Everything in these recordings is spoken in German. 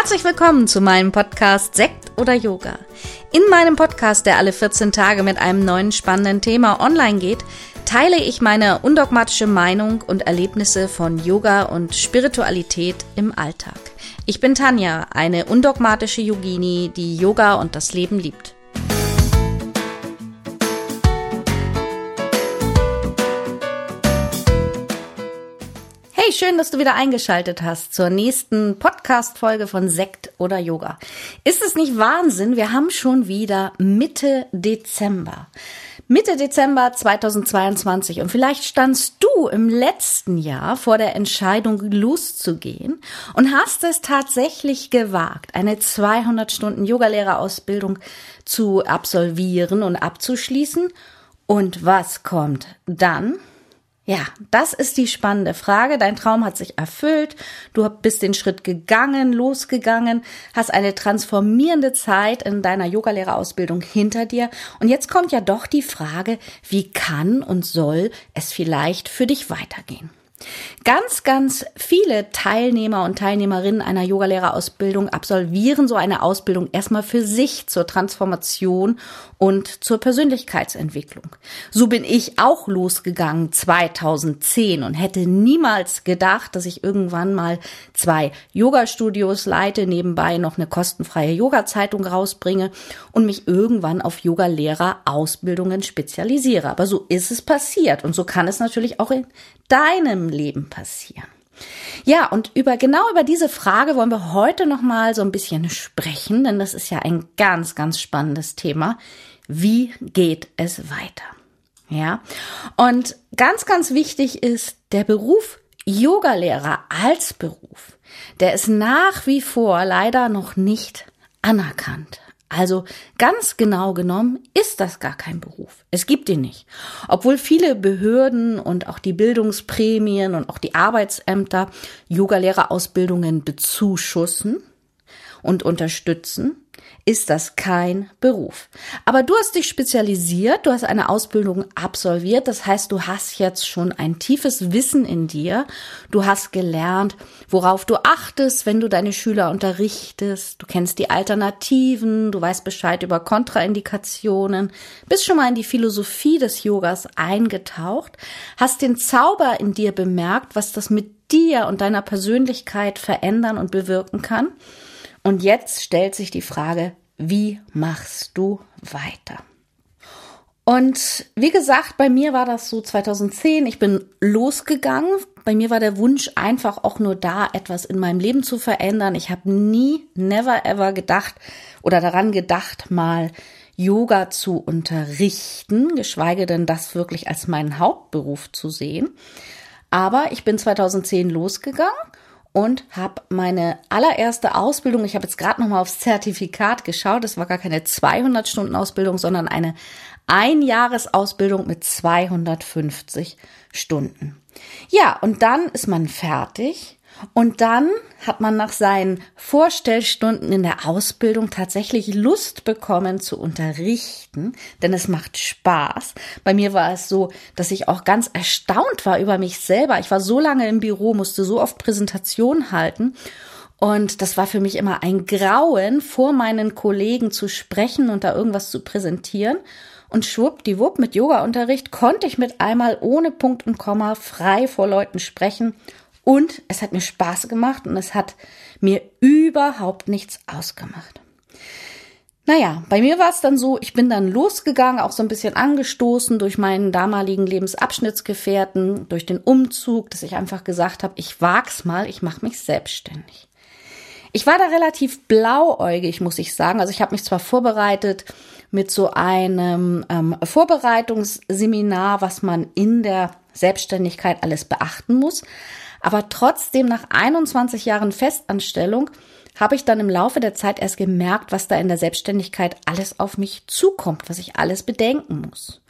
Herzlich willkommen zu meinem Podcast Sekt oder Yoga. In meinem Podcast, der alle 14 Tage mit einem neuen spannenden Thema online geht, teile ich meine undogmatische Meinung und Erlebnisse von Yoga und Spiritualität im Alltag. Ich bin Tanja, eine undogmatische Yogini, die Yoga und das Leben liebt. Schön, dass du wieder eingeschaltet hast zur nächsten Podcast-Folge von Sekt oder Yoga. Ist es nicht Wahnsinn? Wir haben schon wieder Mitte Dezember. Mitte Dezember 2022 und vielleicht standst du im letzten Jahr vor der Entscheidung loszugehen und hast es tatsächlich gewagt, eine 200 Stunden Yogalehrerausbildung zu absolvieren und abzuschließen. Und was kommt dann? Ja, das ist die spannende Frage. Dein Traum hat sich erfüllt. Du bist den Schritt gegangen, losgegangen, hast eine transformierende Zeit in deiner Yogalehrerausbildung hinter dir. Und jetzt kommt ja doch die Frage, wie kann und soll es vielleicht für dich weitergehen? Ganz, ganz viele Teilnehmer und Teilnehmerinnen einer Yogalehrerausbildung absolvieren so eine Ausbildung erstmal für sich zur Transformation und zur Persönlichkeitsentwicklung. So bin ich auch losgegangen 2010 und hätte niemals gedacht, dass ich irgendwann mal zwei Yoga-Studios leite, nebenbei noch eine kostenfreie Yoga-Zeitung rausbringe und mich irgendwann auf Yoga-Lehrer-Ausbildungen spezialisiere. Aber so ist es passiert und so kann es natürlich auch in deinem Leben passieren? Ja, und über genau über diese Frage wollen wir heute noch mal so ein bisschen sprechen, denn das ist ja ein ganz ganz spannendes Thema. Wie geht es weiter? Ja? Und ganz ganz wichtig ist der Beruf Yogalehrer als Beruf. Der ist nach wie vor leider noch nicht anerkannt. Also ganz genau genommen ist das gar kein Beruf. Es gibt ihn nicht. Obwohl viele Behörden und auch die Bildungsprämien und auch die Arbeitsämter Yogalehrerausbildungen bezuschussen und unterstützen, ist das kein Beruf. Aber du hast dich spezialisiert, du hast eine Ausbildung absolviert, das heißt, du hast jetzt schon ein tiefes Wissen in dir, du hast gelernt, worauf du achtest, wenn du deine Schüler unterrichtest, du kennst die Alternativen, du weißt Bescheid über Kontraindikationen, bist schon mal in die Philosophie des Yogas eingetaucht, hast den Zauber in dir bemerkt, was das mit dir und deiner Persönlichkeit verändern und bewirken kann. Und jetzt stellt sich die Frage, wie machst du weiter? Und wie gesagt, bei mir war das so 2010. Ich bin losgegangen. Bei mir war der Wunsch einfach auch nur da, etwas in meinem Leben zu verändern. Ich habe nie, never ever gedacht oder daran gedacht, mal Yoga zu unterrichten, geschweige denn das wirklich als meinen Hauptberuf zu sehen. Aber ich bin 2010 losgegangen und habe meine allererste Ausbildung, ich habe jetzt gerade noch mal aufs Zertifikat geschaut, das war gar keine 200 Stunden Ausbildung, sondern eine Einjahresausbildung mit 250 Stunden. Ja, und dann ist man fertig und dann hat man nach seinen Vorstellstunden in der Ausbildung tatsächlich Lust bekommen zu unterrichten, denn es macht Spaß. Bei mir war es so, dass ich auch ganz erstaunt war über mich selber. Ich war so lange im Büro, musste so oft Präsentationen halten und das war für mich immer ein Grauen, vor meinen Kollegen zu sprechen und da irgendwas zu präsentieren. Und schwuppdiwupp mit Yoga-Unterricht konnte ich mit einmal ohne Punkt und Komma frei vor Leuten sprechen und es hat mir Spaß gemacht und es hat mir überhaupt nichts ausgemacht. Naja, bei mir war es dann so, ich bin dann losgegangen, auch so ein bisschen angestoßen durch meinen damaligen Lebensabschnittsgefährten, durch den Umzug, dass ich einfach gesagt habe, ich wag's mal, ich mache mich selbstständig. Ich war da relativ blauäugig, muss ich sagen. Also ich habe mich zwar vorbereitet mit so einem ähm, Vorbereitungsseminar, was man in der Selbstständigkeit alles beachten muss, aber trotzdem nach 21 Jahren Festanstellung habe ich dann im Laufe der Zeit erst gemerkt, was da in der Selbstständigkeit alles auf mich zukommt, was ich alles bedenken muss.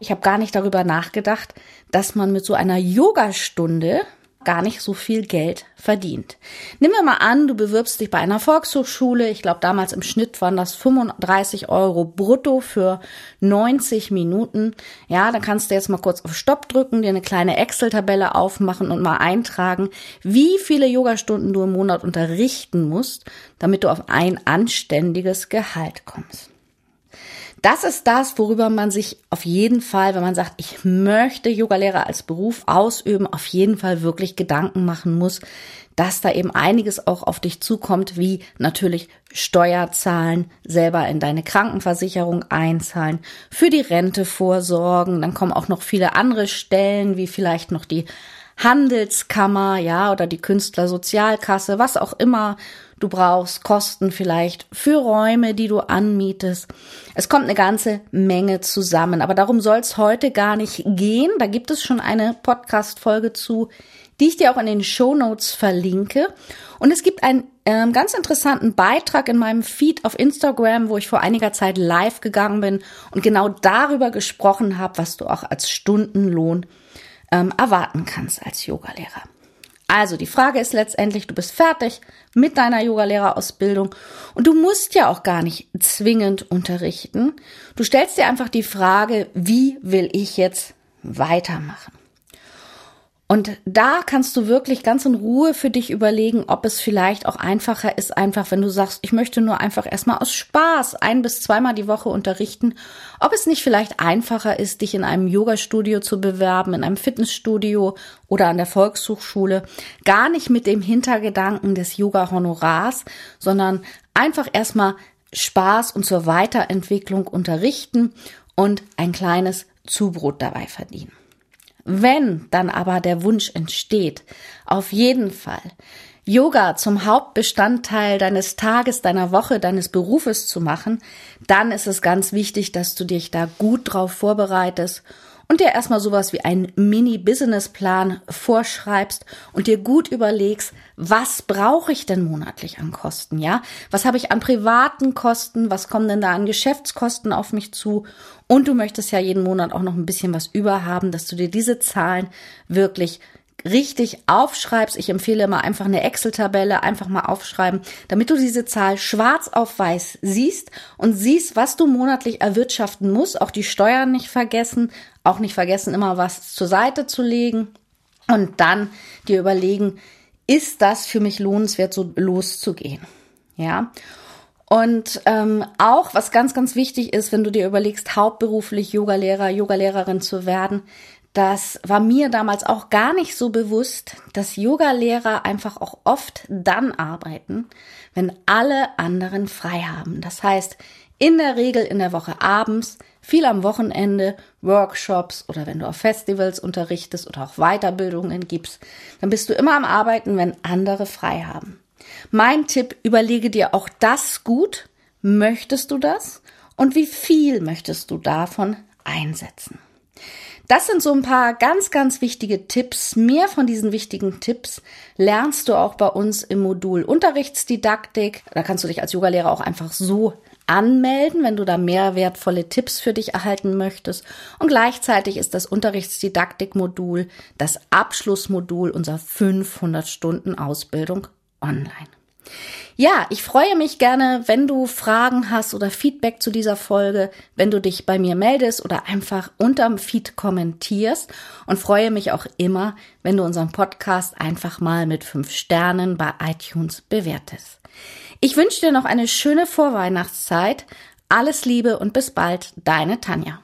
Ich habe gar nicht darüber nachgedacht, dass man mit so einer Yogastunde gar nicht so viel Geld verdient. Nehmen wir mal an, du bewirbst dich bei einer Volkshochschule. Ich glaube, damals im Schnitt waren das 35 Euro brutto für 90 Minuten. Ja, dann kannst du jetzt mal kurz auf Stopp drücken, dir eine kleine Excel-Tabelle aufmachen und mal eintragen, wie viele Yogastunden du im Monat unterrichten musst, damit du auf ein anständiges Gehalt kommst. Das ist das, worüber man sich auf jeden Fall, wenn man sagt, ich möchte Yogalehrer als Beruf ausüben, auf jeden Fall wirklich Gedanken machen muss, dass da eben einiges auch auf dich zukommt, wie natürlich Steuerzahlen, selber in deine Krankenversicherung einzahlen, für die Rente vorsorgen, dann kommen auch noch viele andere Stellen, wie vielleicht noch die Handelskammer, ja, oder die Künstlersozialkasse, was auch immer du brauchst, Kosten vielleicht für Räume, die du anmietest. Es kommt eine ganze Menge zusammen, aber darum soll es heute gar nicht gehen. Da gibt es schon eine Podcast-Folge zu, die ich dir auch in den Show Notes verlinke. Und es gibt einen ähm, ganz interessanten Beitrag in meinem Feed auf Instagram, wo ich vor einiger Zeit live gegangen bin und genau darüber gesprochen habe, was du auch als Stundenlohn ähm, erwarten kannst als Yogalehrer. Also die Frage ist letztendlich, du bist fertig mit deiner Yogalehrerausbildung und du musst ja auch gar nicht zwingend unterrichten. Du stellst dir einfach die Frage, wie will ich jetzt weitermachen? Und da kannst du wirklich ganz in Ruhe für dich überlegen, ob es vielleicht auch einfacher ist, einfach wenn du sagst, ich möchte nur einfach erstmal aus Spaß ein bis zweimal die Woche unterrichten, ob es nicht vielleicht einfacher ist, dich in einem Yoga-Studio zu bewerben, in einem Fitnessstudio oder an der Volkshochschule, gar nicht mit dem Hintergedanken des Yoga-Honorars, sondern einfach erstmal Spaß und zur Weiterentwicklung unterrichten und ein kleines Zubrot dabei verdienen. Wenn dann aber der Wunsch entsteht, auf jeden Fall Yoga zum Hauptbestandteil deines Tages, deiner Woche, deines Berufes zu machen, dann ist es ganz wichtig, dass du dich da gut drauf vorbereitest und dir erstmal sowas wie einen Mini-Business-Plan vorschreibst und dir gut überlegst, was brauche ich denn monatlich an Kosten, ja? Was habe ich an privaten Kosten? Was kommen denn da an Geschäftskosten auf mich zu? Und du möchtest ja jeden Monat auch noch ein bisschen was überhaben, dass du dir diese Zahlen wirklich richtig aufschreibst. Ich empfehle immer einfach eine Excel-Tabelle, einfach mal aufschreiben, damit du diese Zahl schwarz auf weiß siehst und siehst, was du monatlich erwirtschaften musst. Auch die Steuern nicht vergessen, auch nicht vergessen, immer was zur Seite zu legen und dann dir überlegen, ist das für mich lohnenswert, so loszugehen? Ja. Und ähm, auch, was ganz, ganz wichtig ist, wenn du dir überlegst, hauptberuflich Yogalehrer, Yogalehrerin zu werden, das war mir damals auch gar nicht so bewusst, dass Yogalehrer einfach auch oft dann arbeiten, wenn alle anderen frei haben. Das heißt, in der Regel in der Woche abends, viel am Wochenende, Workshops oder wenn du auf Festivals unterrichtest oder auch Weiterbildungen gibst, dann bist du immer am Arbeiten, wenn andere frei haben. Mein Tipp, überlege dir auch das gut. Möchtest du das? Und wie viel möchtest du davon einsetzen? Das sind so ein paar ganz, ganz wichtige Tipps. Mehr von diesen wichtigen Tipps lernst du auch bei uns im Modul Unterrichtsdidaktik. Da kannst du dich als Yogalehrer auch einfach so anmelden, wenn du da mehr wertvolle Tipps für dich erhalten möchtest. Und gleichzeitig ist das Unterrichtsdidaktik-Modul das Abschlussmodul unserer 500 Stunden Ausbildung online. Ja, ich freue mich gerne, wenn du Fragen hast oder Feedback zu dieser Folge, wenn du dich bei mir meldest oder einfach unterm Feed kommentierst und freue mich auch immer, wenn du unseren Podcast einfach mal mit fünf Sternen bei iTunes bewertest. Ich wünsche dir noch eine schöne Vorweihnachtszeit. Alles Liebe und bis bald, deine Tanja.